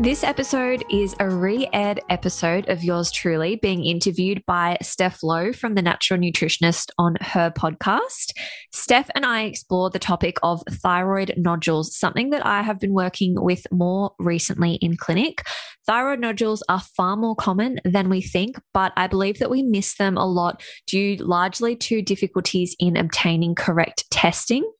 This episode is a re aired episode of yours truly being interviewed by Steph Lowe from The Natural Nutritionist on her podcast. Steph and I explore the topic of thyroid nodules, something that I have been working with more recently in clinic. Thyroid nodules are far more common than we think, but I believe that we miss them a lot due largely to difficulties in obtaining correct testing.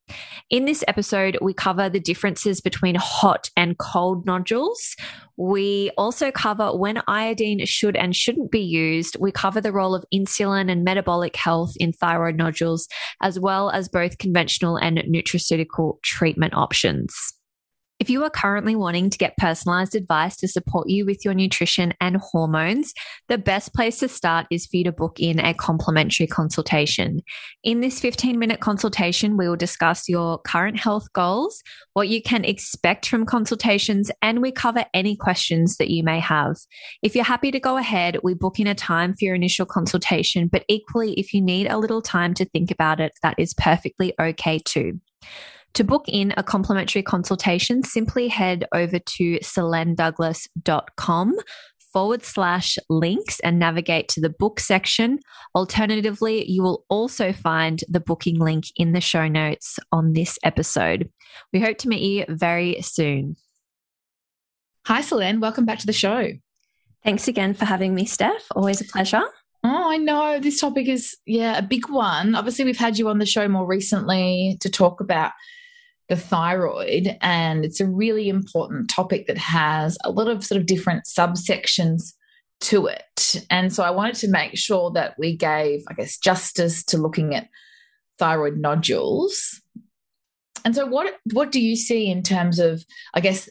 In this episode, we cover the differences between hot and cold nodules. We also cover when iodine should and shouldn't be used. We cover the role of insulin and metabolic health in thyroid nodules, as well as both conventional and nutraceutical treatment options. If you are currently wanting to get personalized advice to support you with your nutrition and hormones, the best place to start is for you to book in a complimentary consultation. In this 15 minute consultation, we will discuss your current health goals, what you can expect from consultations, and we cover any questions that you may have. If you're happy to go ahead, we book in a time for your initial consultation, but equally, if you need a little time to think about it, that is perfectly okay too. To book in a complimentary consultation, simply head over to selenedouglas.com forward slash links and navigate to the book section. Alternatively, you will also find the booking link in the show notes on this episode. We hope to meet you very soon. Hi, Selene. Welcome back to the show. Thanks again for having me, Steph. Always a pleasure. Oh, I know. This topic is, yeah, a big one. Obviously, we've had you on the show more recently to talk about the thyroid. And it's a really important topic that has a lot of sort of different subsections to it. And so I wanted to make sure that we gave, I guess, justice to looking at thyroid nodules. And so what what do you see in terms of, I guess,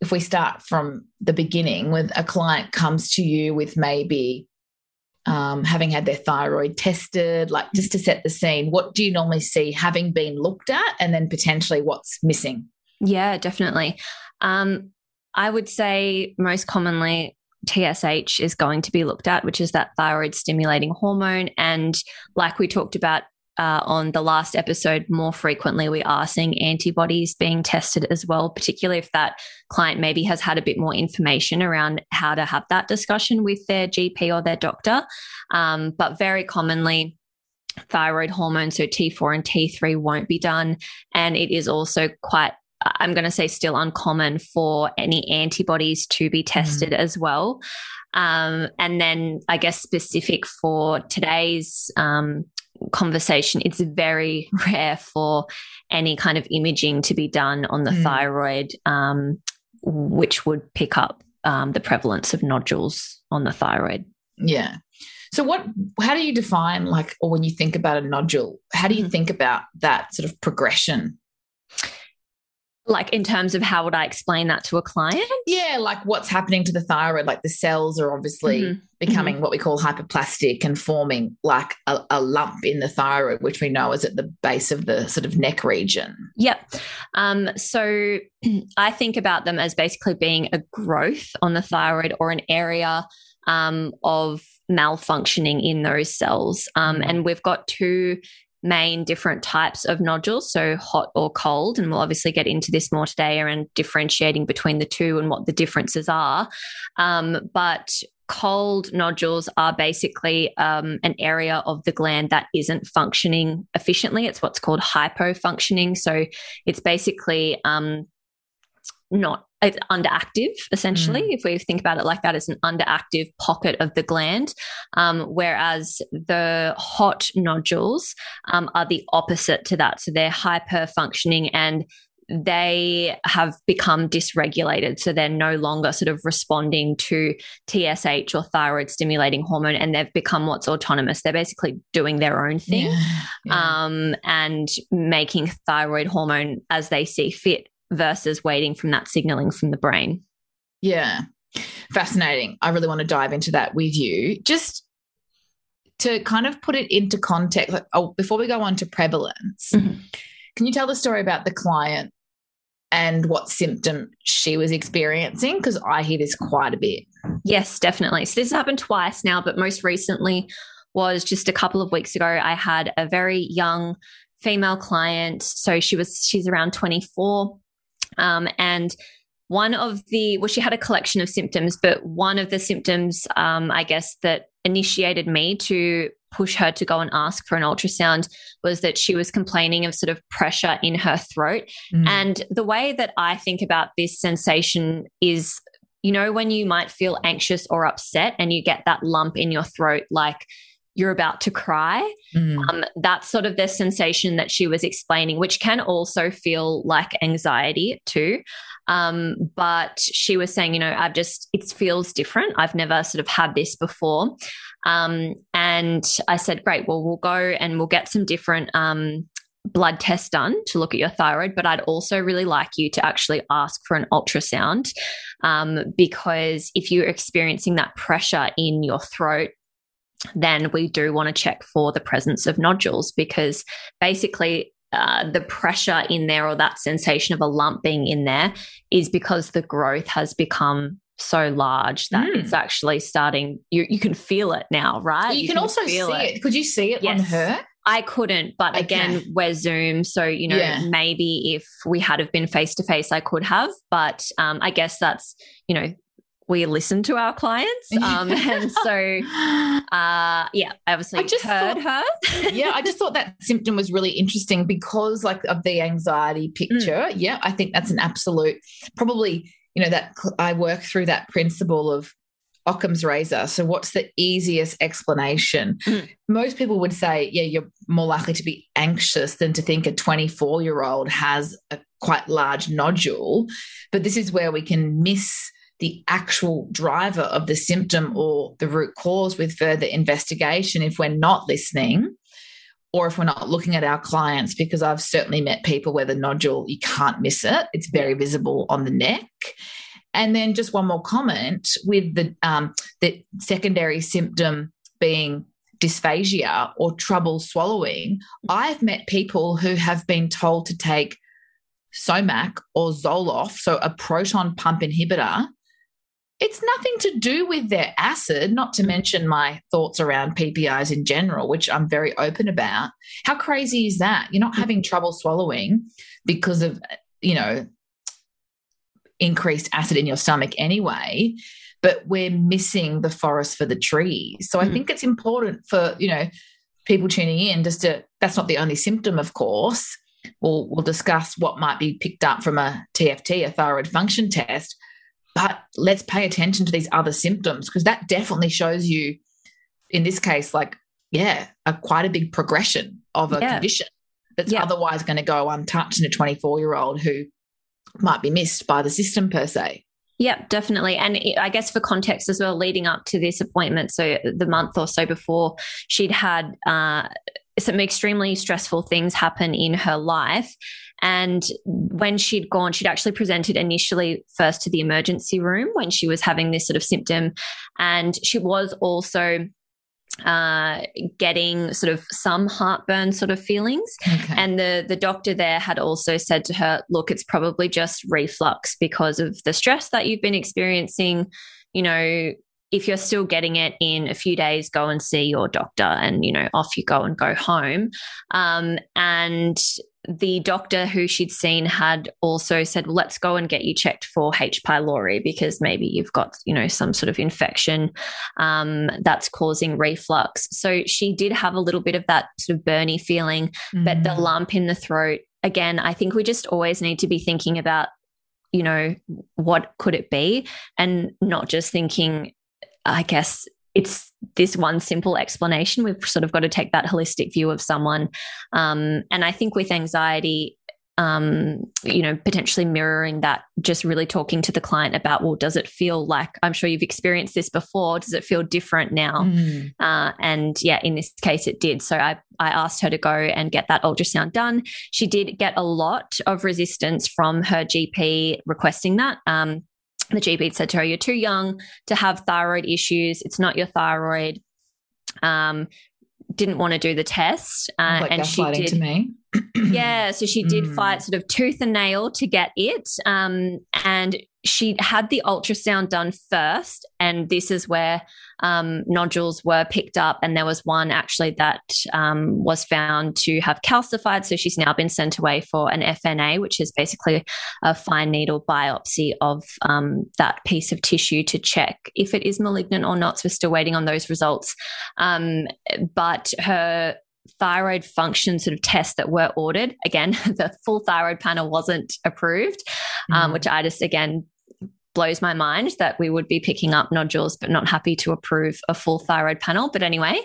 if we start from the beginning, with a client comes to you with maybe um, having had their thyroid tested, like just to set the scene, what do you normally see having been looked at and then potentially what's missing? Yeah, definitely. Um, I would say most commonly TSH is going to be looked at, which is that thyroid stimulating hormone. And like we talked about uh, on the last episode, more frequently we are seeing antibodies being tested as well, particularly if that client maybe has had a bit more information around how to have that discussion with their GP or their doctor. Um, but very commonly, thyroid hormone, so T4 and T3, won't be done. And it is also quite I'm going to say still uncommon for any antibodies to be tested mm. as well. Um, and then I guess specific for today's um, conversation, it's very rare for any kind of imaging to be done on the mm. thyroid, um, which would pick up um, the prevalence of nodules on the thyroid. Yeah. So, what? How do you define like, or when you think about a nodule, how do you mm. think about that sort of progression like in terms of how would I explain that to a client? Yeah, like what's happening to the thyroid? Like the cells are obviously mm-hmm. becoming mm-hmm. what we call hyperplastic and forming like a, a, lump in the thyroid, which we know is at the base of the sort of neck region. Yep. Um, so I think about them as basically being a growth on the thyroid or an area um, of malfunctioning in those cells. Um, mm-hmm. and we've got two main different types of nodules, so hot or cold. And we'll obviously get into this more today around differentiating between the two and what the differences are. Um, but cold nodules are basically um, an area of the gland that isn't functioning efficiently. It's what's called hypofunctioning. So it's basically um, not it's underactive essentially mm. if we think about it like that it's an underactive pocket of the gland um, whereas the hot nodules um, are the opposite to that so they're hyper functioning and they have become dysregulated. So they're no longer sort of responding to TSH or thyroid stimulating hormone and they've become what's autonomous. They're basically doing their own thing yeah, yeah. Um, and making thyroid hormone as they see fit versus waiting from that signaling from the brain. Yeah. Fascinating. I really want to dive into that with you. Just to kind of put it into context, like, oh, before we go on to prevalence, mm-hmm. can you tell the story about the client and what symptom she was experiencing? Because I hear this quite a bit. Yes, definitely. So this happened twice now, but most recently was just a couple of weeks ago. I had a very young female client. So she was, she's around 24. Um, and one of the, well, she had a collection of symptoms, but one of the symptoms, um, I guess, that initiated me to push her to go and ask for an ultrasound was that she was complaining of sort of pressure in her throat. Mm. And the way that I think about this sensation is you know, when you might feel anxious or upset and you get that lump in your throat, like you're about to cry. Mm. Um, that's sort of the sensation that she was explaining, which can also feel like anxiety too. Um, but she was saying, you know, I've just, it feels different. I've never sort of had this before. Um, and I said, great, well, we'll go and we'll get some different um, blood test done to look at your thyroid, but I'd also really like you to actually ask for an ultrasound um, because if you're experiencing that pressure in your throat, then we do want to check for the presence of nodules because basically uh, the pressure in there or that sensation of a lump being in there is because the growth has become so large that mm. it's actually starting you you can feel it now right you, you can, can, also see it. it. could you see it yes. on her I couldn't, but okay. again, we're Zoom. So, you know, yeah. maybe if we had have been face to face, I could have. But um, I guess that's, you know, we listen to our clients. Um, and so, uh, yeah, I obviously I just heard thought, her. yeah, I just thought that symptom was really interesting because, like, of the anxiety picture. Mm. Yeah, I think that's an absolute, probably, you know, that I work through that principle of Occam's razor. So, what's the easiest explanation? Mm. Most people would say, yeah, you're more likely to be anxious than to think a 24 year old has a quite large nodule. But this is where we can miss the actual driver of the symptom or the root cause with further investigation if we're not listening or if we're not looking at our clients because I've certainly met people where the nodule you can't miss it it's very visible on the neck and then just one more comment with the um, the secondary symptom being dysphagia or trouble swallowing. I've met people who have been told to take Somac or Zoloft, so a proton pump inhibitor. It's nothing to do with their acid, not to mention my thoughts around PPIs in general, which I'm very open about. How crazy is that? You're not having trouble swallowing because of, you know, increased acid in your stomach anyway but we're missing the forest for the trees so mm. i think it's important for you know people tuning in just to that's not the only symptom of course we'll we'll discuss what might be picked up from a tft a thyroid function test but let's pay attention to these other symptoms because that definitely shows you in this case like yeah a quite a big progression of a yeah. condition that's yeah. otherwise going to go untouched in a 24 year old who might be missed by the system per se. Yep, definitely. And I guess for context as well, leading up to this appointment, so the month or so before, she'd had uh, some extremely stressful things happen in her life. And when she'd gone, she'd actually presented initially first to the emergency room when she was having this sort of symptom. And she was also uh, getting sort of some heartburn sort of feelings. Okay. And the the doctor there had also said to her, "Look, it's probably just reflux because of the stress that you've been experiencing. You know, if you're still getting it in a few days, go and see your doctor, and you know, off you go and go home." Um, and the doctor who she'd seen had also said, well, let's go and get you checked for H. pylori because maybe you've got, you know, some sort of infection um, that's causing reflux. So she did have a little bit of that sort of burny feeling, mm. but the mm. lump in the throat, again, I think we just always need to be thinking about, you know, what could it be? And not just thinking, I guess, it's this one simple explanation. We've sort of got to take that holistic view of someone. Um, and I think with anxiety, um, you know, potentially mirroring that, just really talking to the client about, well, does it feel like I'm sure you've experienced this before? Does it feel different now? Mm. Uh, and yeah, in this case, it did. So I, I asked her to go and get that ultrasound done. She did get a lot of resistance from her GP requesting that. Um, the GP said to her, You're too young to have thyroid issues. It's not your thyroid. Um, didn't want to do the test. Uh, like and she did. To me. yeah. So she did mm. fight sort of tooth and nail to get it. Um, and she had the ultrasound done first, and this is where um, nodules were picked up, and there was one actually that um, was found to have calcified. So she's now been sent away for an FNA, which is basically a fine needle biopsy of um, that piece of tissue to check if it is malignant or not. So we're still waiting on those results. Um, but her thyroid function sort of tests that were ordered. Again, the full thyroid panel wasn't approved, um, mm. which I just, again, blows my mind that we would be picking up nodules but not happy to approve a full thyroid panel. But anyway,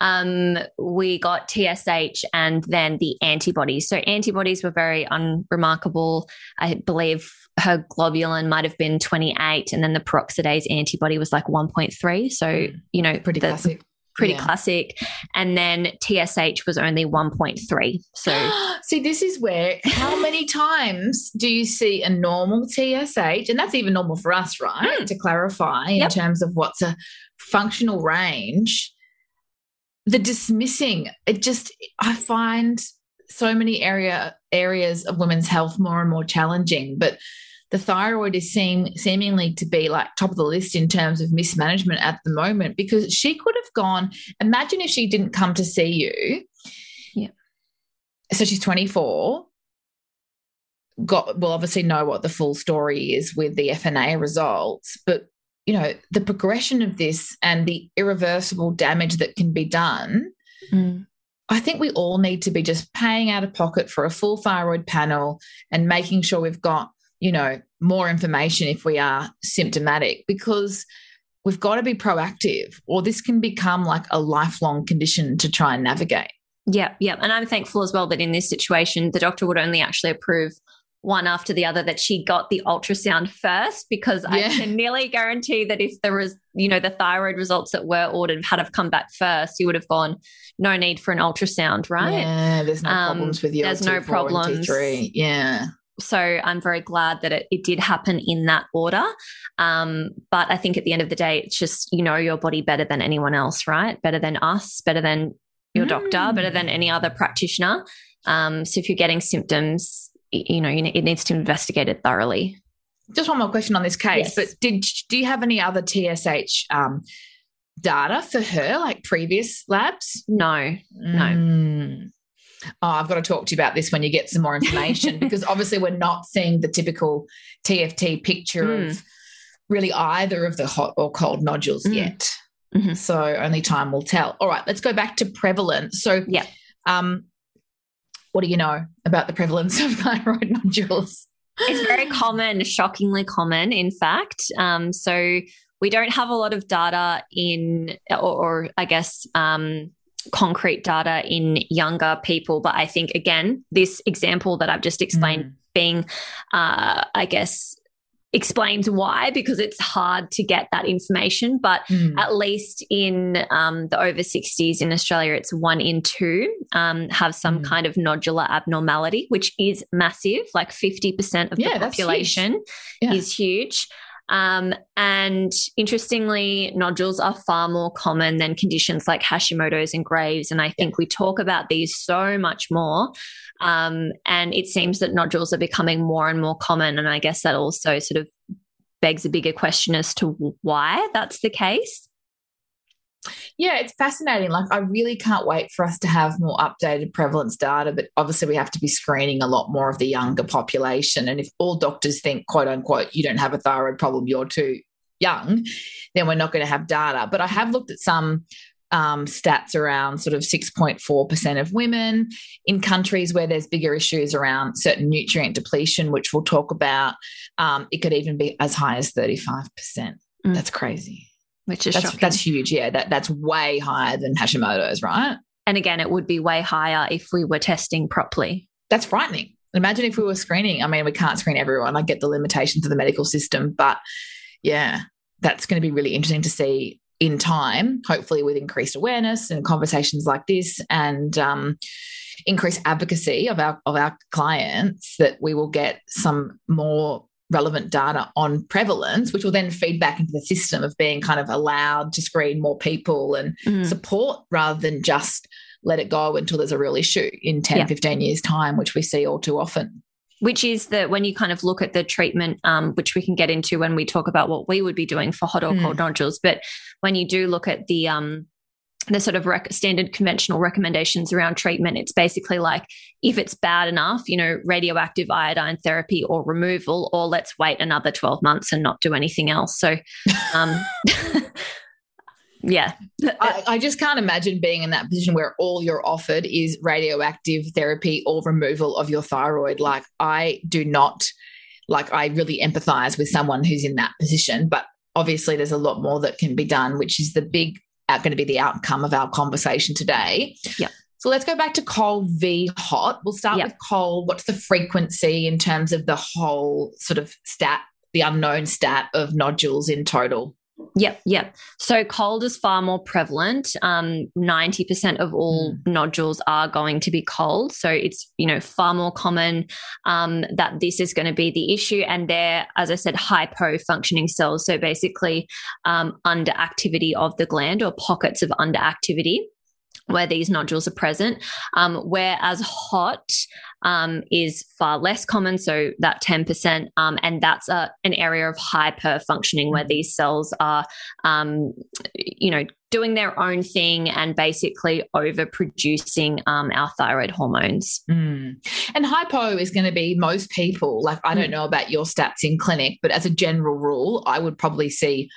um, we got TSH and then the antibodies. So antibodies were very unremarkable. I believe her globulin might have been 28 and then the peroxidase antibody was like 1.3. So, mm. you know, pretty the, classic pretty yeah. classic. And then TSH was only 1.3. So, see, this is where how many times do you see a normal TSH? And that's even normal for us, right? Mm. To clarify in yep. terms of what's a functional range. The dismissing, it just, I find so many area areas of women's health more and more challenging. But the thyroid is seem, seemingly to be like top of the list in terms of mismanagement at the moment because she could have gone. Imagine if she didn't come to see you. Yeah. So she's 24. Got will obviously know what the full story is with the FNA results, but you know the progression of this and the irreversible damage that can be done. Mm. I think we all need to be just paying out of pocket for a full thyroid panel and making sure we've got you know, more information if we are symptomatic because we've got to be proactive or this can become like a lifelong condition to try and navigate. Yeah, yeah. And I'm thankful as well that in this situation, the doctor would only actually approve one after the other that she got the ultrasound first because yeah. I can nearly guarantee that if there was, you know, the thyroid results that were ordered had have come back first, you would have gone, no need for an ultrasound, right? Yeah, there's no um, problems with your There's no problems. T3. Yeah so I'm very glad that it, it did happen in that order. Um, but I think at the end of the day, it's just you know your body better than anyone else, right? Better than us, better than your mm. doctor, better than any other practitioner. Um, so if you're getting symptoms, you know you, it needs to investigate it thoroughly. Just one more question on this case, yes. but did do you have any other TSH um, data for her, like previous labs? No, no. Mm oh, I've got to talk to you about this when you get some more information because obviously we're not seeing the typical TFT picture mm. of really either of the hot or cold nodules mm. yet. Mm-hmm. So only time will tell. All right, let's go back to prevalence. So, yeah. Um, what do you know about the prevalence of thyroid nodules? It's very common, shockingly common, in fact. Um, so we don't have a lot of data in, or, or I guess, um, concrete data in younger people. But I think, again, this example that I've just explained mm. being, uh, I guess, explains why because it's hard to get that information but mm. at least in um, the over 60s in australia it's one in two um, have some mm. kind of nodular abnormality which is massive like 50% of yeah, the population huge. Yeah. is huge um, and interestingly, nodules are far more common than conditions like Hashimoto's and Graves. And I think we talk about these so much more. Um, and it seems that nodules are becoming more and more common. And I guess that also sort of begs a bigger question as to why that's the case. Yeah, it's fascinating. Like, I really can't wait for us to have more updated prevalence data, but obviously, we have to be screening a lot more of the younger population. And if all doctors think, quote unquote, you don't have a thyroid problem, you're too young, then we're not going to have data. But I have looked at some um, stats around sort of 6.4% of women in countries where there's bigger issues around certain nutrient depletion, which we'll talk about. Um, it could even be as high as 35%. Mm. That's crazy which is that's, shocking. that's huge. Yeah, that that's way higher than Hashimoto's, right? And again, it would be way higher if we were testing properly. That's frightening. Imagine if we were screening. I mean, we can't screen everyone. I get the limitations of the medical system, but yeah, that's going to be really interesting to see in time, hopefully with increased awareness and conversations like this and um, increased advocacy of our of our clients that we will get some more relevant data on prevalence, which will then feed back into the system of being kind of allowed to screen more people and mm. support rather than just let it go until there's a real issue in 10, yeah. 15 years' time, which we see all too often. Which is that when you kind of look at the treatment, um, which we can get into when we talk about what we would be doing for hot or cold mm. nodules, but when you do look at the um, the sort of rec- standard conventional recommendations around treatment it's basically like if it's bad enough you know radioactive iodine therapy or removal or let's wait another 12 months and not do anything else. So um yeah. I, I, just can't imagine being in that position where all you're offered is radioactive therapy or removal of your thyroid. Like i do not like i really empathize with someone who's in that position but obviously there's a lot more that can be done which is the big going to be the outcome of our conversation today. Yeah. So let's go back to cold v hot. We'll start yep. with cold. What's the frequency in terms of the whole sort of stat, the unknown stat of nodules in total? Yep, yep. So cold is far more prevalent. Um, 90% of all mm. nodules are going to be cold. So it's, you know, far more common um, that this is going to be the issue. And they're, as I said, hypo functioning cells. So basically um, underactivity of the gland or pockets of underactivity where these nodules are present. Um, whereas hot um, is far less common, so that 10%, um, and that's a, an area of hyper functioning where these cells are, um, you know, doing their own thing and basically overproducing um, our thyroid hormones. Mm. And hypo is going to be most people, like I don't mm. know about your stats in clinic, but as a general rule, I would probably see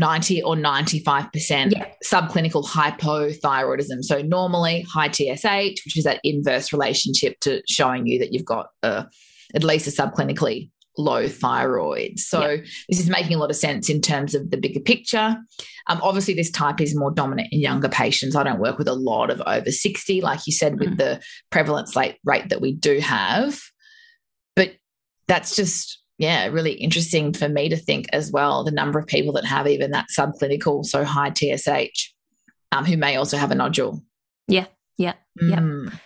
90 or 95% yeah. subclinical hypothyroidism. So normally high TSH, which is that inverse relationship to showing you that you've got a, at least a subclinically low thyroid. So yeah. this is making a lot of sense in terms of the bigger picture. Um, obviously, this type is more dominant in younger patients. I don't work with a lot of over 60, like you said, mm. with the prevalence rate that we do have. But that's just yeah, really interesting for me to think as well the number of people that have even that subclinical, so high TSH, um, who may also have a nodule. Yeah, yeah, mm. yeah.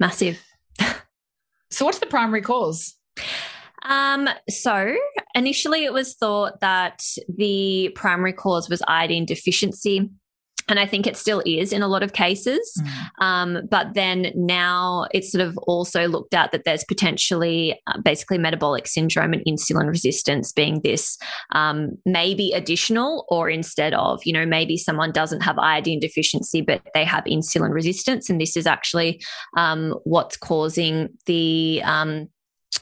Massive. so, what's the primary cause? Um, so initially it was thought that the primary cause was iodine deficiency and I think it still is in a lot of cases. Mm. Um, but then now it's sort of also looked at that there's potentially uh, basically metabolic syndrome and insulin resistance being this um, maybe additional or instead of, you know, maybe someone doesn't have iodine deficiency, but they have insulin resistance. And this is actually um, what's causing the um,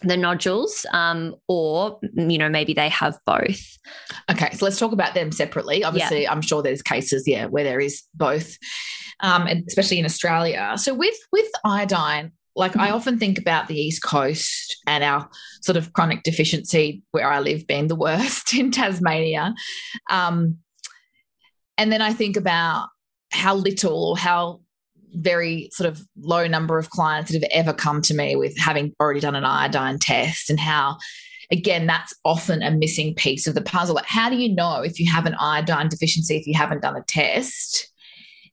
the nodules um, or you know maybe they have both okay so let's talk about them separately obviously yeah. i'm sure there's cases yeah where there is both um, especially in australia so with with iodine like mm-hmm. i often think about the east coast and our sort of chronic deficiency where i live being the worst in tasmania um, and then i think about how little or how very sort of low number of clients that have ever come to me with having already done an iodine test and how again that's often a missing piece of the puzzle like how do you know if you have an iodine deficiency if you haven't done a test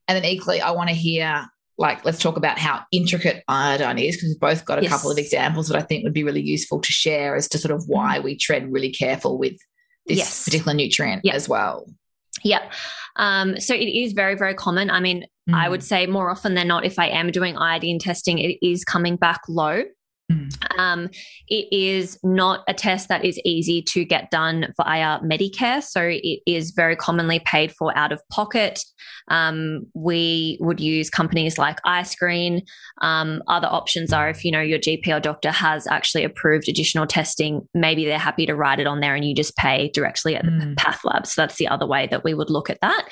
and then equally i want to hear like let's talk about how intricate iodine is because we've both got a yes. couple of examples that i think would be really useful to share as to sort of why mm-hmm. we tread really careful with this yes. particular nutrient yep. as well Yep. Um, so it is very, very common. I mean, mm. I would mm. say more often than not, if I am doing iodine testing, it is coming back low. Mm. Um, it is not a test that is easy to get done via Medicare, so it is very commonly paid for out of pocket. Um, we would use companies like iScreen. Um, other options are if you know your GP or doctor has actually approved additional testing, maybe they're happy to write it on there and you just pay directly at mm. the path lab. So that's the other way that we would look at that.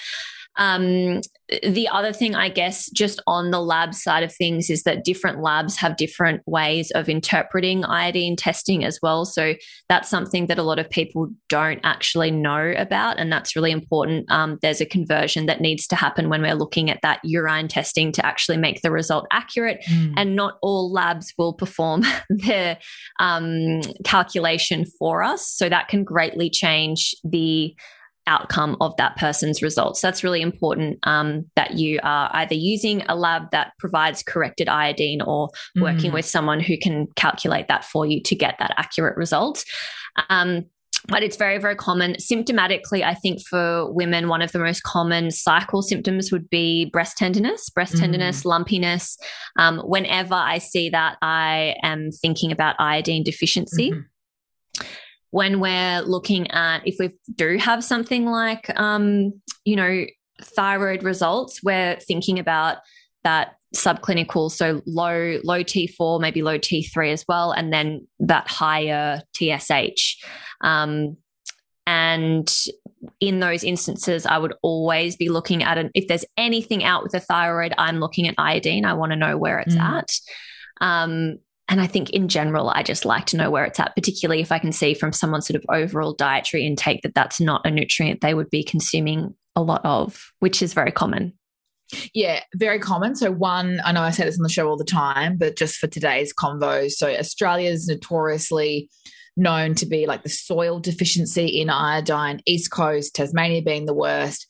Um, the other thing, I guess, just on the lab side of things, is that different labs have different ways of interpreting iodine testing as well. So that's something that a lot of people don't actually know about, and that's really important. Um, there's a conversion that needs to happen when we're looking at that urine testing to actually make the result accurate, mm. and not all labs will perform the um, calculation for us. So that can greatly change the outcome of that person's results. That's really important um, that you are either using a lab that provides corrected iodine or working mm. with someone who can calculate that for you to get that accurate result. Um, but it's very, very common. Symptomatically, I think for women, one of the most common cycle symptoms would be breast tenderness, breast tenderness, mm. lumpiness. Um, whenever I see that, I am thinking about iodine deficiency. Mm-hmm. When we're looking at if we do have something like, um, you know, thyroid results, we're thinking about that subclinical, so low low T4, maybe low T3 as well, and then that higher TSH. Um, and in those instances, I would always be looking at an if there's anything out with the thyroid, I'm looking at iodine. I want to know where it's mm. at. Um, and I think in general, I just like to know where it's at, particularly if I can see from someone's sort of overall dietary intake that that's not a nutrient they would be consuming a lot of, which is very common. Yeah, very common. So, one, I know I say this on the show all the time, but just for today's convo. So, Australia is notoriously known to be like the soil deficiency in iodine, East Coast, Tasmania being the worst.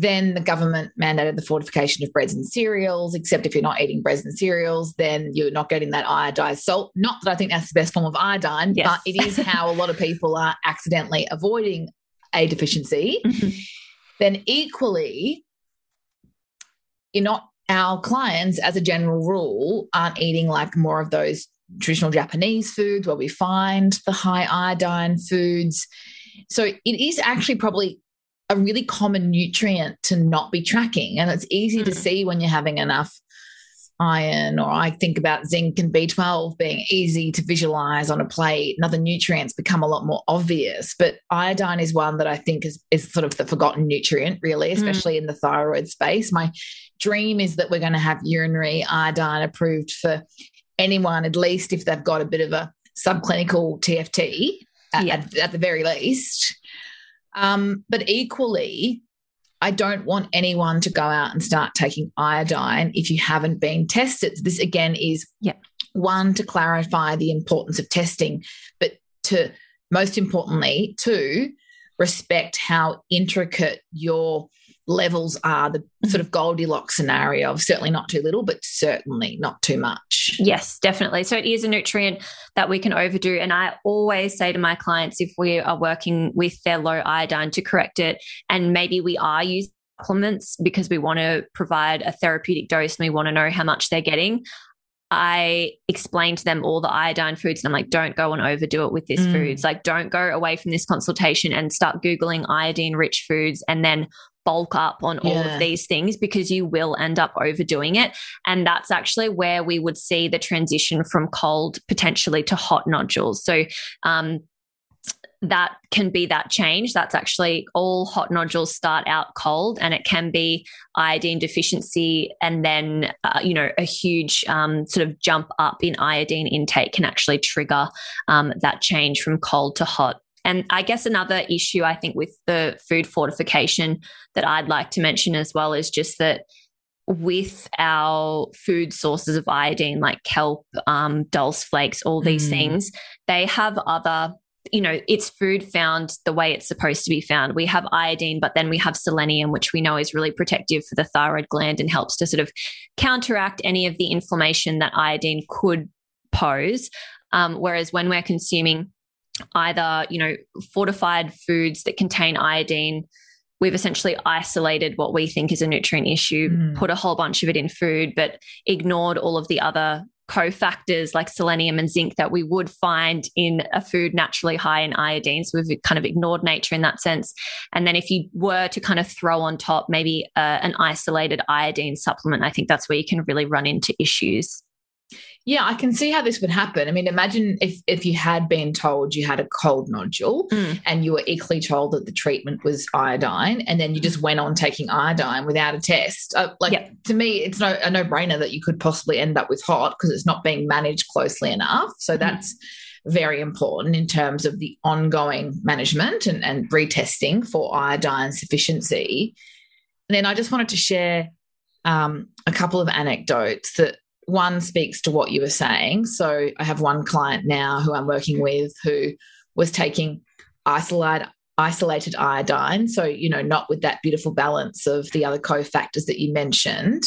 Then the government mandated the fortification of breads and cereals, except if you're not eating breads and cereals, then you're not getting that iodized salt. Not that I think that's the best form of iodine, yes. but it is how a lot of people are accidentally avoiding a deficiency. Mm-hmm. Then, equally, you're not our clients as a general rule aren't eating like more of those traditional Japanese foods where we find the high iodine foods. So it is actually probably a really common nutrient to not be tracking. And it's easy mm. to see when you're having enough iron, or I think about zinc and B12 being easy to visualize on a plate, and other nutrients become a lot more obvious. But iodine is one that I think is, is sort of the forgotten nutrient, really, mm. especially mm. in the thyroid space. My dream is that we're going to have urinary iodine approved for anyone, at least if they've got a bit of a subclinical TFT at, yeah. at, at the very least. Um, but equally, I don't want anyone to go out and start taking iodine if you haven't been tested. This again is yeah. one to clarify the importance of testing, but to most importantly, to respect how intricate your levels are the mm-hmm. sort of Goldilocks scenario of certainly not too little, but certainly not too much. Yes, definitely. So it is a nutrient that we can overdo. And I always say to my clients if we are working with their low iodine to correct it, and maybe we are using supplements because we want to provide a therapeutic dose and we want to know how much they're getting. I explain to them all the iodine foods and I'm like, don't go and overdo it with this mm. foods. Like, don't go away from this consultation and start Googling iodine rich foods and then bulk up on all of these things because you will end up overdoing it. And that's actually where we would see the transition from cold potentially to hot nodules. So, um, that can be that change. That's actually all hot nodules start out cold, and it can be iodine deficiency, and then uh, you know a huge um, sort of jump up in iodine intake can actually trigger um, that change from cold to hot. And I guess another issue I think with the food fortification that I'd like to mention as well is just that with our food sources of iodine, like kelp, um, dulse flakes, all these mm. things, they have other you know, it's food found the way it's supposed to be found. We have iodine, but then we have selenium, which we know is really protective for the thyroid gland and helps to sort of counteract any of the inflammation that iodine could pose. Um, whereas when we're consuming either, you know, fortified foods that contain iodine, we've essentially isolated what we think is a nutrient issue, mm. put a whole bunch of it in food, but ignored all of the other cofactors like selenium and zinc that we would find in a food naturally high in iodine. So we've kind of ignored nature in that sense. And then if you were to kind of throw on top maybe uh, an isolated iodine supplement, I think that's where you can really run into issues. Yeah, I can see how this would happen. I mean, imagine if if you had been told you had a cold nodule mm. and you were equally told that the treatment was iodine, and then you just went on taking iodine without a test. Uh, like yep. to me, it's no a no brainer that you could possibly end up with hot because it's not being managed closely enough. So mm. that's very important in terms of the ongoing management and, and retesting for iodine sufficiency. And then I just wanted to share um, a couple of anecdotes that one speaks to what you were saying. So I have one client now who I'm working with who was taking isolated isolated iodine. So, you know, not with that beautiful balance of the other cofactors that you mentioned.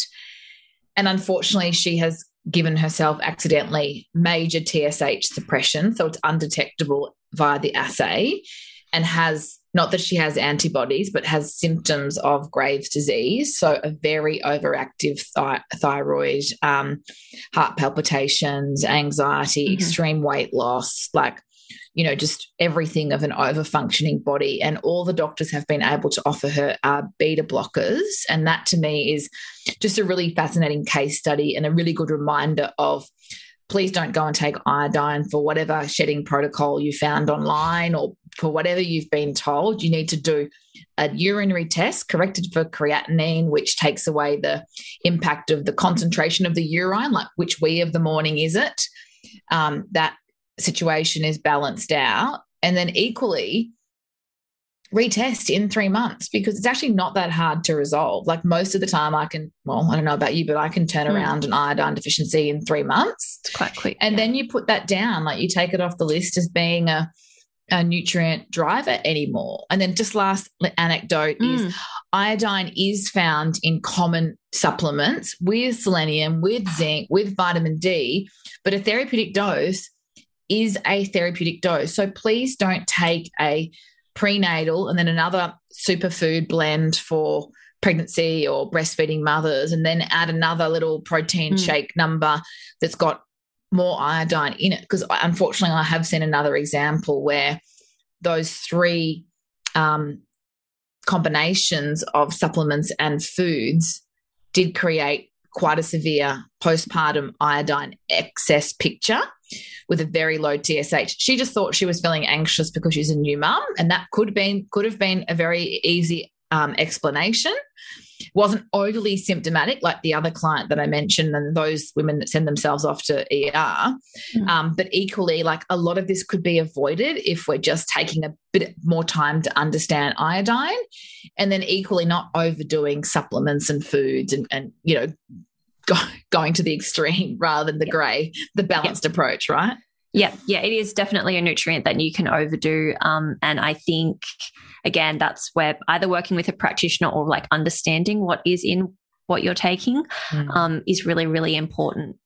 And unfortunately, she has given herself accidentally major TSH suppression. So it's undetectable via the assay and has not that she has antibodies, but has symptoms of Graves' disease. So, a very overactive thi- thyroid, um, heart palpitations, anxiety, mm-hmm. extreme weight loss, like, you know, just everything of an over functioning body. And all the doctors have been able to offer her are beta blockers. And that to me is just a really fascinating case study and a really good reminder of please don't go and take iodine for whatever shedding protocol you found online or for whatever you've been told. You need to do a urinary test corrected for creatinine, which takes away the impact of the concentration of the urine, like which wee of the morning is it? Um, that situation is balanced out. And then equally, retest in three months because it's actually not that hard to resolve. Like most of the time, I can, well, I don't know about you, but I can turn mm. around an iodine deficiency in three months. It's quite quick. And yeah. then you put that down, like you take it off the list as being a, a nutrient driver anymore. And then just last anecdote mm. is iodine is found in common supplements with selenium, with zinc, with vitamin D, but a therapeutic dose is a therapeutic dose. So please don't take a prenatal and then another superfood blend for pregnancy or breastfeeding mothers, and then add another little protein mm. shake number that's got more iodine in it. Because unfortunately, I have seen another example where those three um, combinations of supplements and foods did create quite a severe postpartum iodine excess picture with a very low TSH. She just thought she was feeling anxious because she's a new mum, and that could have been could have been a very easy um, explanation. Wasn't overly symptomatic like the other client that I mentioned, and those women that send themselves off to ER. Mm. Um, but equally, like a lot of this could be avoided if we're just taking a bit more time to understand iodine, and then equally not overdoing supplements and foods, and and you know go, going to the extreme rather than the grey, the balanced approach, right? Yeah, yeah, it is definitely a nutrient that you can overdo. Um, and I think, again, that's where either working with a practitioner or like understanding what is in what you're taking mm. um, is really, really important.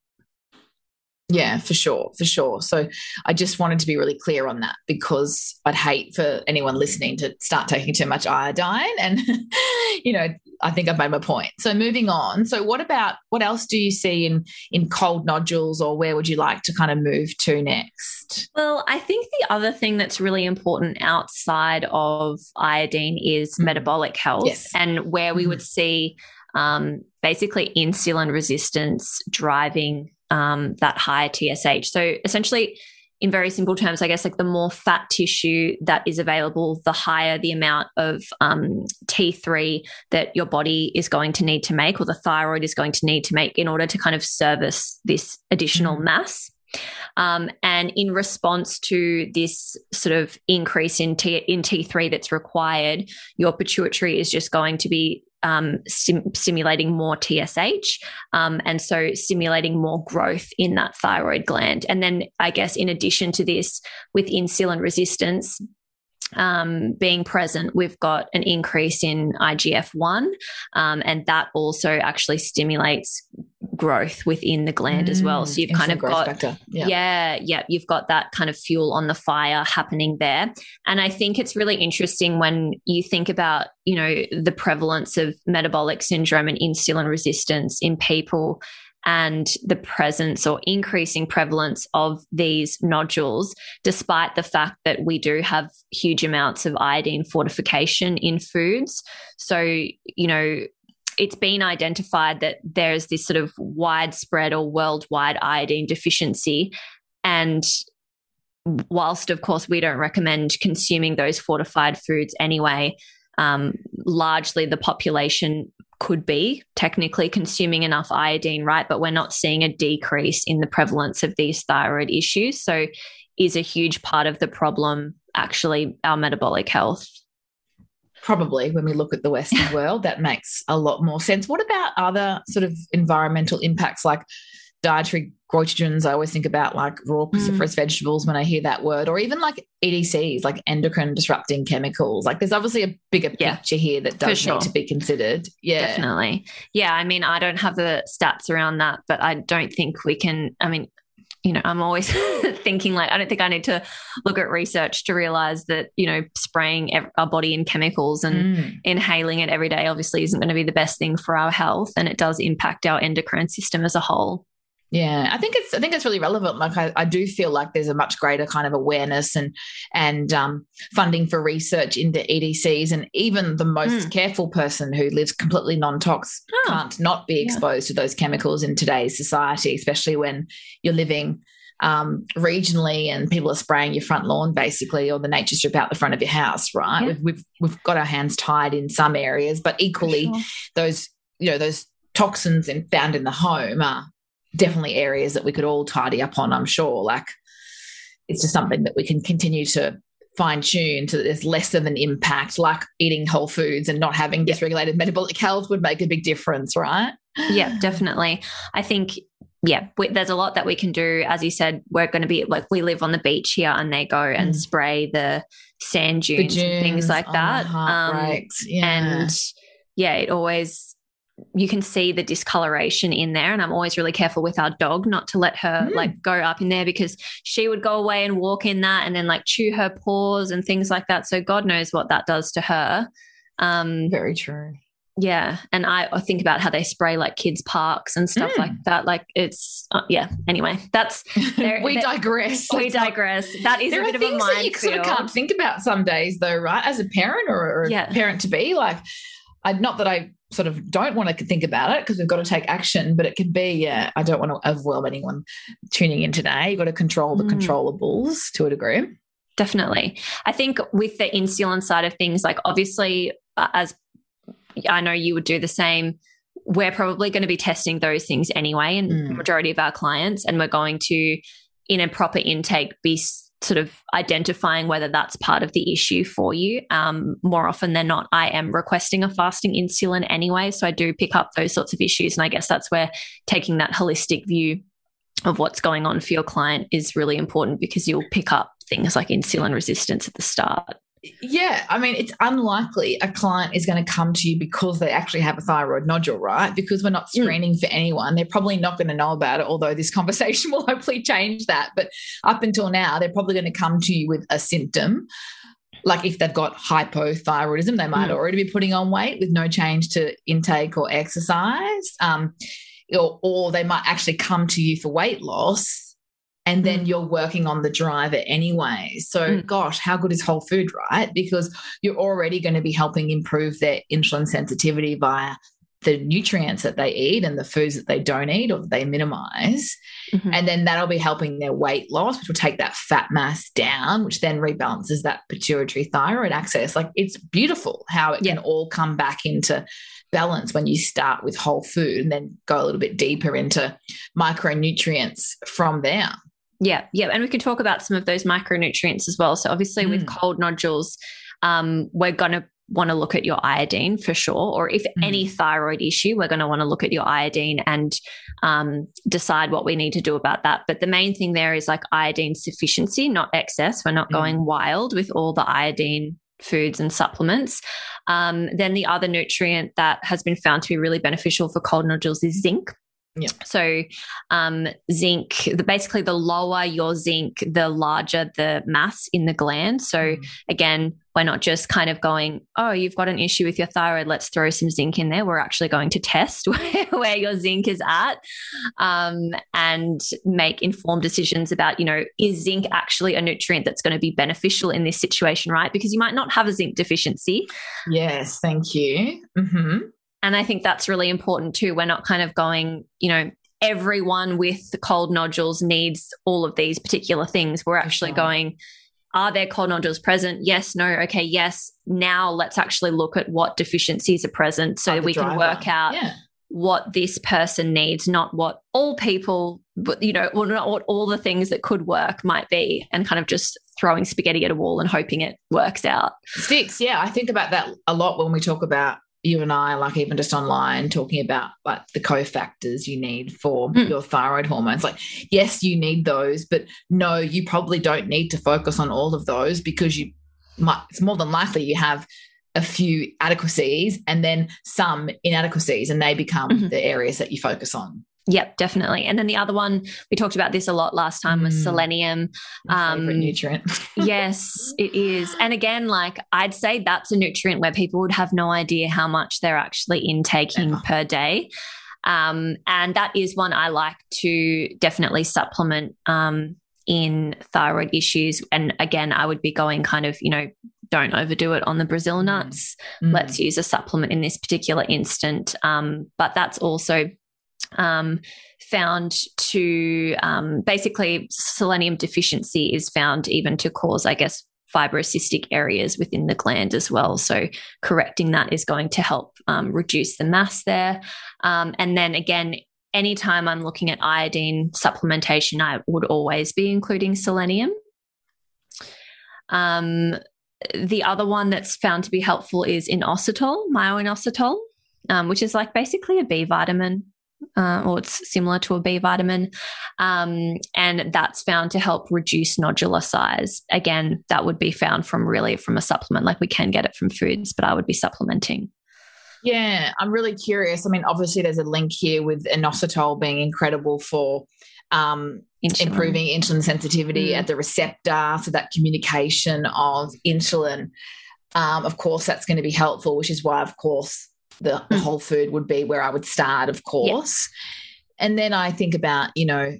Yeah, for sure, for sure. So I just wanted to be really clear on that because I'd hate for anyone listening to start taking too much iodine. And, you know, I think I've made my point. So moving on. So what about what else do you see in in cold nodules or where would you like to kind of move to next? Well, I think the other thing that's really important outside of iodine is mm-hmm. metabolic health yes. and where we mm-hmm. would see um, basically insulin resistance driving um, that higher TSH. So essentially, in very simple terms, I guess like the more fat tissue that is available, the higher the amount of um, T3 that your body is going to need to make, or the thyroid is going to need to make in order to kind of service this additional mm. mass. Um, and in response to this sort of increase in, T- in T3 that's required, your pituitary is just going to be um, sim- stimulating more TSH, um, and so stimulating more growth in that thyroid gland. And then, I guess, in addition to this, with insulin resistance, um, being present, we've got an increase in IGF 1, um, and that also actually stimulates growth within the gland mm, as well. So you've kind of got, yeah. yeah, yeah, you've got that kind of fuel on the fire happening there. And I think it's really interesting when you think about, you know, the prevalence of metabolic syndrome and insulin resistance in people and the presence or increasing prevalence of these nodules, despite the fact that we do have huge amounts of iodine fortification in foods. So, you know, it's been identified that there's this sort of widespread or worldwide iodine deficiency. And whilst, of course, we don't recommend consuming those fortified foods anyway, um, largely the population could be technically consuming enough iodine, right? But we're not seeing a decrease in the prevalence of these thyroid issues. So, is a huge part of the problem actually our metabolic health? probably when we look at the Western world, that makes a lot more sense. What about other sort of environmental impacts like dietary goitrogens. I always think about like raw cruciferous mm. vegetables when I hear that word, or even like EDCs, like endocrine disrupting chemicals. Like there's obviously a bigger yeah, picture here that does sure. need to be considered. Yeah. Definitely. Yeah. I mean, I don't have the stats around that, but I don't think we can. I mean, you know, I'm always thinking like, I don't think I need to look at research to realize that, you know, spraying our body in chemicals and mm. inhaling it every day obviously isn't going to be the best thing for our health. And it does impact our endocrine system as a whole. Yeah, I think it's I think it's really relevant. Like I, I do feel like there's a much greater kind of awareness and and um, funding for research into EDCs, and even the most mm. careful person who lives completely non-tox oh. can't not be exposed yeah. to those chemicals in today's society, especially when you're living um, regionally and people are spraying your front lawn basically or the nature strip out the front of your house right yeah. we've, we've we've got our hands tied in some areas but equally sure. those you know those toxins in, found in the home are definitely areas that we could all tidy up on, I'm sure. Like it's just something that we can continue to fine tune so that there's less of an impact, like eating whole foods and not having dysregulated metabolic health would make a big difference, right? Yeah, definitely. I think yeah, we, there's a lot that we can do. As you said, we're going to be like we live on the beach here, and they go and mm. spray the sand dunes, the dunes and things like that. Um, yeah. And yeah, it always you can see the discoloration in there and i'm always really careful with our dog not to let her mm. like go up in there because she would go away and walk in that and then like chew her paws and things like that. So god knows what that does to her. Um very true. yeah and i, I think about how they spray like kids parks and stuff mm. like that. Like it's uh, yeah anyway that's we digress. we digress. That is there a bit of a mind that you sort of can't think about some days though right? As a parent or, or a parent to be like I, not that I sort of don't want to think about it because we've got to take action, but it can be, yeah, I don't want to overwhelm anyone tuning in today. You've got to control the mm. controllables to a degree. Definitely. I think with the insulin side of things, like obviously, as I know you would do the same, we're probably going to be testing those things anyway and mm. majority of our clients. And we're going to, in a proper intake, be sort of identifying whether that's part of the issue for you. Um, more often than not, I am requesting a fasting insulin anyway. So I do pick up those sorts of issues. And I guess that's where taking that holistic view of what's going on for your client is really important because you'll pick up things like insulin resistance at the start. Yeah, I mean, it's unlikely a client is going to come to you because they actually have a thyroid nodule, right? Because we're not mm. screening mm. for anyone. They're probably not going to know about it, although this conversation will hopefully change that. But up until now, they're probably going to come to you with a symptom. Like if they've got hypothyroidism, they might mm. already be putting on weight with no change to intake or exercise. Um, or, or they might actually come to you for weight loss and then mm. you're working on the driver anyway. So, mm. gosh, how good is whole food, right? Because you're already going to be helping improve their insulin sensitivity via the nutrients that they eat and the foods that they don't eat or that they minimize. Mm-hmm. And then that'll be helping their weight loss, which will take that fat mass down, which then rebalances that pituitary thyroid axis. Like it's beautiful how it yeah. can all come back into balance when you start with whole food and then go a little bit deeper into micronutrients from there. Yeah, yeah. And we can talk about some of those micronutrients as well. So, obviously, mm. with cold nodules, um, we're going to want to look at your iodine for sure. Or if mm. any thyroid issue, we're going to want to look at your iodine and um, decide what we need to do about that. But the main thing there is like iodine sufficiency, not excess. We're not mm. going wild with all the iodine foods and supplements. Um, then the other nutrient that has been found to be really beneficial for cold nodules is zinc. Yeah. So, um, zinc, the, basically, the lower your zinc, the larger the mass in the gland. So, mm. again, we're not just kind of going, oh, you've got an issue with your thyroid, let's throw some zinc in there. We're actually going to test where, where your zinc is at um, and make informed decisions about, you know, is zinc actually a nutrient that's going to be beneficial in this situation, right? Because you might not have a zinc deficiency. Yes, thank you. Mm-hmm. And I think that's really important too. We're not kind of going, you know, everyone with the cold nodules needs all of these particular things. We're actually sure. going, are there cold nodules present? Yes, no, okay, yes. Now let's actually look at what deficiencies are present so we driver. can work out yeah. what this person needs, not what all people, but you know, well, not what all the things that could work might be, and kind of just throwing spaghetti at a wall and hoping it works out. Sticks, yeah. I think about that a lot when we talk about you and I, like even just online, talking about like the cofactors you need for Mm. your thyroid hormones. Like, yes, you need those, but no, you probably don't need to focus on all of those because you might, it's more than likely you have a few adequacies and then some inadequacies, and they become Mhm. the areas that you focus on. Yep, definitely. And then the other one, we talked about this a lot last time, was Mm. selenium. Um, nutrient. yes, it is. And again, like I'd say that's a nutrient where people would have no idea how much they're actually intaking Never. per day. Um, and that is one I like to definitely supplement um, in thyroid issues. And again, I would be going kind of, you know, don't overdo it on the Brazil Mm. nuts. Mm. Let's use a supplement in this particular instant. Um, but that's also um, found to um, basically selenium deficiency is found even to cause, I guess, fibrocystic areas within the gland as well. So correcting that is going to help um, reduce the mass there. Um, and then again, anytime I'm looking at iodine supplementation, I would always be including selenium. Um, the other one that's found to be helpful is inositol, myoinositol, um, which is like basically a B vitamin, uh, or it's similar to a B vitamin. Um, and that's found to help reduce nodular size. Again, that would be found from really from a supplement. Like we can get it from foods, but I would be supplementing. Yeah, I'm really curious. I mean, obviously, there's a link here with inositol being incredible for um, Insulin. improving insulin sensitivity Mm. at the receptor, so that communication of insulin. Um, of course, that's going to be helpful, which is why, of course, the, Mm. whole food would be where I would start, of course. And then I think about, you know,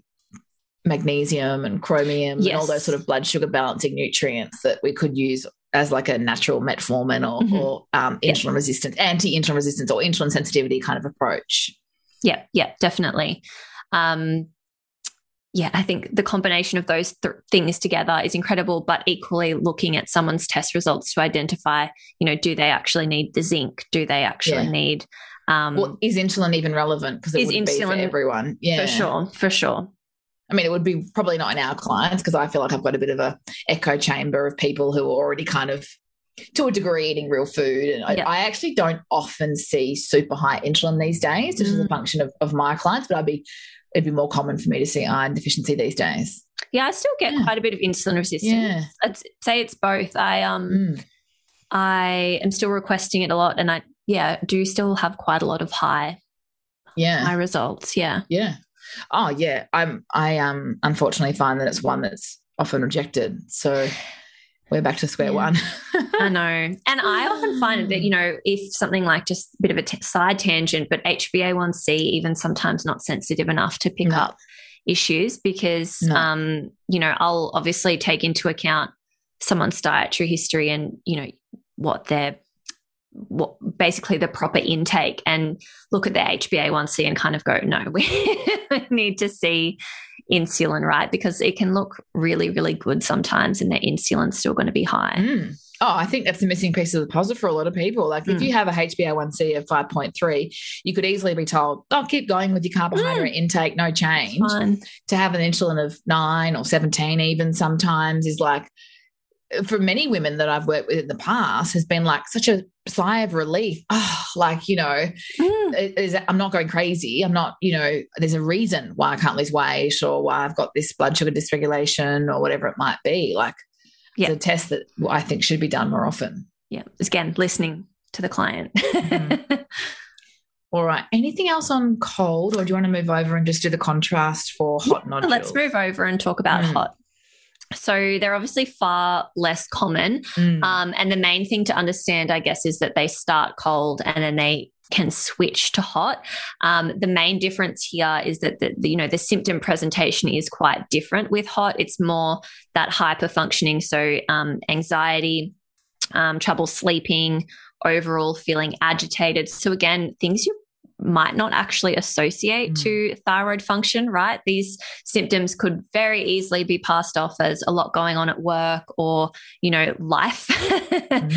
magnesium and chromium and all those sort of blood sugar balancing nutrients that we could use as like a natural metformin or, Mhm. or um, Yeah. insulin resistance, anti-insulin resistance or insulin sensitivity kind of approach. Yeah, yeah, definitely. Um, yeah, I think the combination of those th- things together is incredible, but equally looking at someone's test results to identify, you know, do they actually need the zinc? Do they actually Yeah. need, um, well, is insulin even relevant? Because it Is would be for everyone. Yeah, for sure, for sure. I mean, it would be probably not in our clients because I feel like I've got a bit of a echo chamber of people who are already kind of to a degree eating real food. And Yeah. I, I actually don't often see super high insulin these days, just as a Mm. function of, of my clients, but I'd be it'd be more common for me to see iron deficiency these days. Yeah, I still get Yeah. quite a bit of insulin resistance. Yeah. I'd say it's both. I um Mm. I am still requesting it a lot and I yeah, do still have quite a lot of high Yeah. high results. Yeah. Yeah. Oh yeah. I'm I um unfortunately find that it's one that's often rejected. So we're back to square Yeah. one. I know. And I often find that, you know, if something like just a bit of a t- side tangent, but HbA1c even sometimes not sensitive enough to pick No. up issues because, No. um, you know, I'll obviously take into account someone's dietary history and, you know, what their what basically the proper intake and look at the HbA1c and kind of go, no, we need to see insulin, right? Because it can look really, really good sometimes and their insulin's still going to be high. Mm. Oh, I think that's the missing piece of the puzzle for a lot of people. Like, if Mm. you have a HbA1c of 5.3, you could easily be told, oh, keep going with your carbohydrate intake, no change. To have an insulin of nine or 17, even sometimes, is like, for many women that I've worked with in the past, has been like such a sigh of relief. Oh, like, you know, Mm. I'm not going crazy. I'm not, you know, there's a reason why I can't lose weight or why I've got this blood sugar dysregulation or whatever it might be. Like, Yeah. it's a test that I think should be done more often. Yeah. Again, listening to the client. Mhm. All right. Anything else on cold, or do you want to move over and just do the contrast for hot nodules? Let's move over and talk about Mm. hot. So they're obviously far less common. Mm. Um, and the main thing to understand, I guess, is that they start cold and then they can switch to hot. Um, the main difference here is that the, the, you know the symptom presentation is quite different with hot. It's more that hyper functioning, so um, anxiety, um, trouble sleeping, overall feeling agitated. So again, things you might not actually associate Mm. to thyroid function, right? These symptoms could very easily be passed off as a lot going on at work or, you know, life. Mm.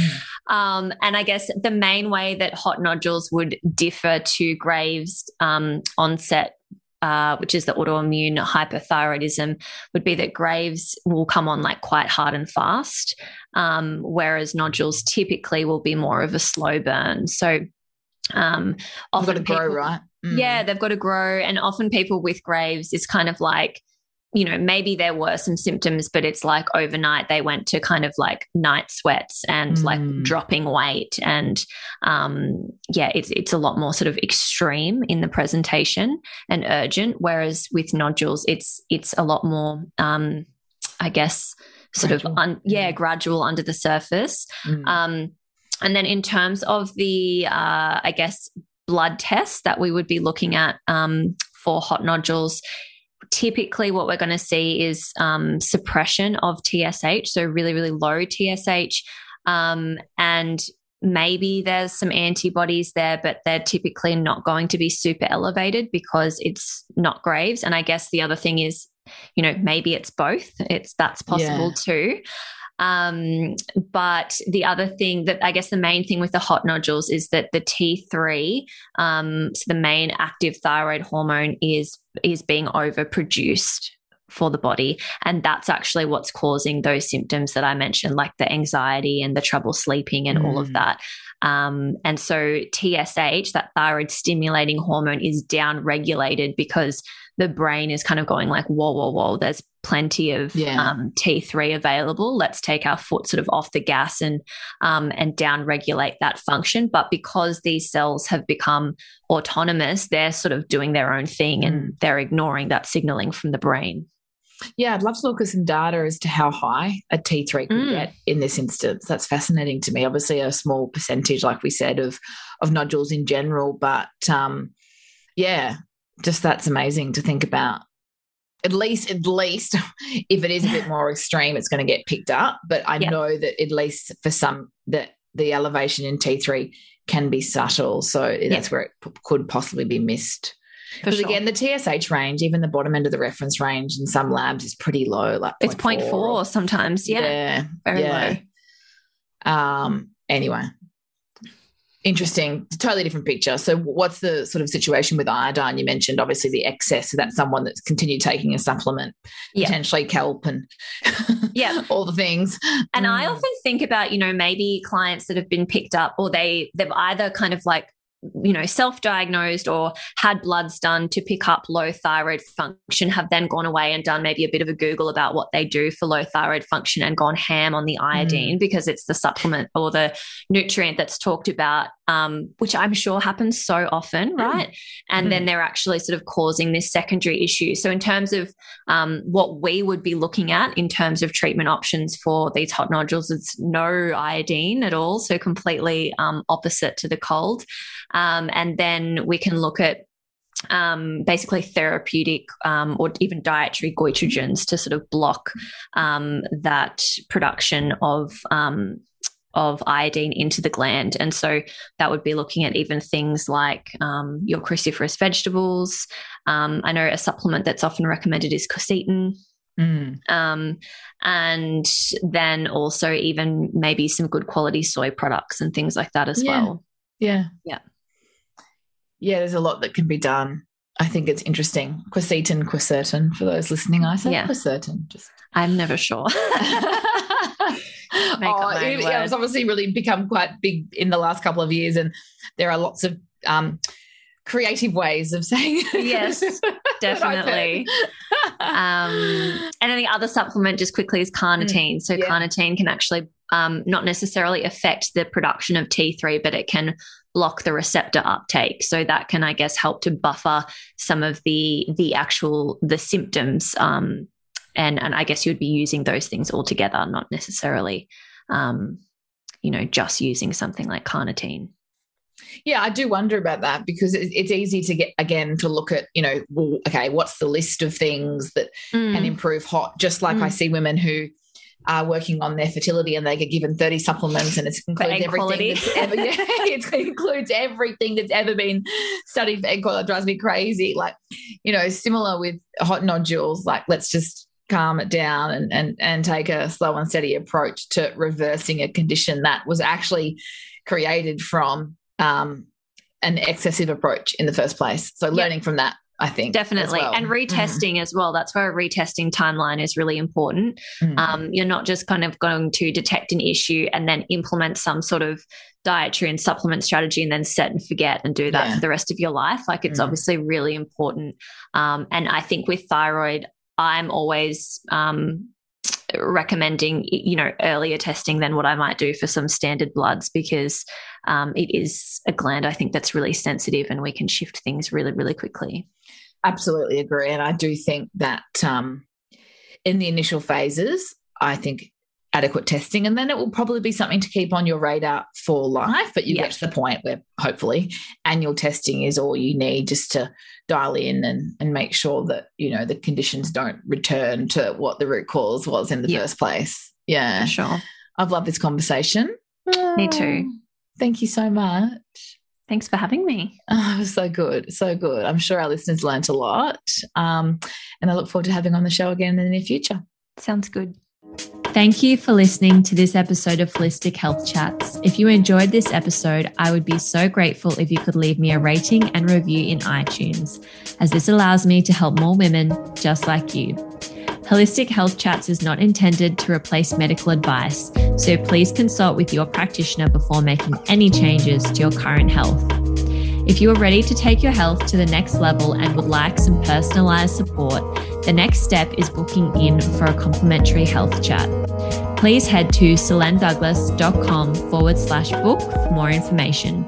um, and I guess the main way that hot nodules would differ to Graves' um, onset. Uh, which is the autoimmune hyperthyroidism, would be that Graves will come on like quite hard and fast, um, whereas nodules typically will be more of a slow burn. So, Um, often got to grow, right? Mm. Yeah, they've got to grow, and often people with Graves is kind of like you know, maybe there were some symptoms, but it's like overnight they went to kind of like night sweats and mm. like dropping weight. And um, yeah, it's, it's a lot more sort of extreme in the presentation and urgent. Whereas with nodules, it's, it's a lot more, um, I guess, sort gradual. of, un- yeah, mm. gradual under the surface. Mm. Um, and then in terms of the, uh, I guess, blood tests that we would be looking at um, for hot nodules, typically what we're going to see is um, suppression of TSH, so really, really low TSH. Um, and maybe there's some antibodies there, but they're typically not going to be super elevated because it's not Graves. And I guess the other thing is, you know, maybe it's both. It's that's possible yeah. too. Um, but the other thing that I guess the main thing with the hot nodules is that the T3, um, so the main active thyroid hormone, is is being overproduced for the body. And that's actually what's causing those symptoms that I mentioned, like the anxiety and the trouble sleeping and mm. all of mm. that. Um, and so TSH, that thyroid stimulating hormone, is down regulated because the brain is kind of going like, whoa, whoa, whoa, there's plenty of yeah. um, T3 available. Let's take our foot sort of off the gas and um, and down regulate that function. But because these cells have become autonomous, they're sort of doing their own thing and mm. they're ignoring that signaling from the brain. Yeah, I'd love to look at some data as to how high a T3 could mm. get in this instance. That's fascinating to me. Obviously, a small percentage, like we said, of of nodules in general, but um, yeah, just that's amazing to think about. At least, at least, if it is a bit more extreme, it's going to get picked up. But I yeah. know that at least for some, that the elevation in T3 can be subtle, so yeah. that's where it p- could possibly be missed. Because sure. again, the TSH range, even the bottom end of the reference range in some labs is pretty low. Like it's 0.4, 0.4 sometimes. Yeah, yeah very yeah. low. Um. Anyway, interesting totally different picture so what's the sort of situation with iodine you mentioned obviously the excess so that's someone that's continued taking a supplement yeah. potentially kelp and yeah all the things and mm. i often think about you know maybe clients that have been picked up or they they've either kind of like you know, self diagnosed or had bloods done to pick up low thyroid function have then gone away and done maybe a bit of a Google about what they do for low thyroid function and gone ham on the iodine mm. because it's the supplement or the nutrient that's talked about, um, which I'm sure happens so often, mm. right? Mm. And mm. then they're actually sort of causing this secondary issue. So, in terms of um, what we would be looking at in terms of treatment options for these hot nodules, it's no iodine at all. So, completely um, opposite to the cold. Um, and then we can look at um, basically therapeutic um, or even dietary goitrogens to sort of block um, that production of um, of iodine into the gland. And so that would be looking at even things like um, your cruciferous vegetables. Um, I know a supplement that's often recommended is quercetin. Mm. Um, and then also even maybe some good quality soy products and things like that as yeah. well. Yeah. Yeah yeah, there's a lot that can be done. I think it's interesting. Quercetin, quercetin for those listening. I say yeah. quercetin. Just I'm never sure. oh, it, yeah, it's obviously really become quite big in the last couple of years, and there are lots of um, creative ways of saying yes definitely um, and then the other supplement just quickly is carnitine mm, so yeah. carnitine can actually um, not necessarily affect the production of t3 but it can block the receptor uptake so that can i guess help to buffer some of the the actual the symptoms um, and and i guess you'd be using those things all together not necessarily um, you know just using something like carnitine yeah, I do wonder about that because it's easy to get again to look at, you know, well, okay, what's the list of things that mm. can improve hot? Just like mm. I see women who are working on their fertility and they get given 30 supplements and it includes everything that's ever yeah, it includes everything that's ever been studied for egg quality. It drives me crazy. Like, you know, similar with hot nodules, like let's just calm it down and and and take a slow and steady approach to reversing a condition that was actually created from um, an excessive approach in the first place. So learning from that I think. Definitely. well. And retesting mm. as well. That's where a retesting timeline is really important. Mm. Um, you're not just kind of going to detect an issue and then implement some sort of dietary and supplement strategy and then set and forget and do that yeah. for the rest of your life. Like it's mm. obviously really important. Um, and I think with thyroid, I'm always um, recommending you know earlier testing than what I might do for some standard bloods because um, it is a gland I think that's really sensitive and we can shift things really really quickly. Absolutely agree, and I do think that um, in the initial phases, I think adequate testing and then it will probably be something to keep on your radar for life but you get to the point where hopefully annual testing is all you need just to dial in and, and make sure that you know the conditions don't return to what the root cause was in the first place yeah for sure i've loved this conversation me too thank you so much Thanks for having me. Oh, so good. So good. I'm sure our listeners learnt a lot. Um, and I look forward to having on the show again in the near future. Sounds good. Thank you for listening to this episode of Holistic Health Chats. If you enjoyed this episode, I would be so grateful if you could leave me a rating and review in iTunes, as this allows me to help more women just like you. Holistic Health Chats is not intended to replace medical advice, so please consult with your practitioner before making any changes to your current health. If you are ready to take your health to the next level and would like some personalized support, the next step is booking in for a complimentary health chat. Please head to selenadouglas.com forward slash book for more information.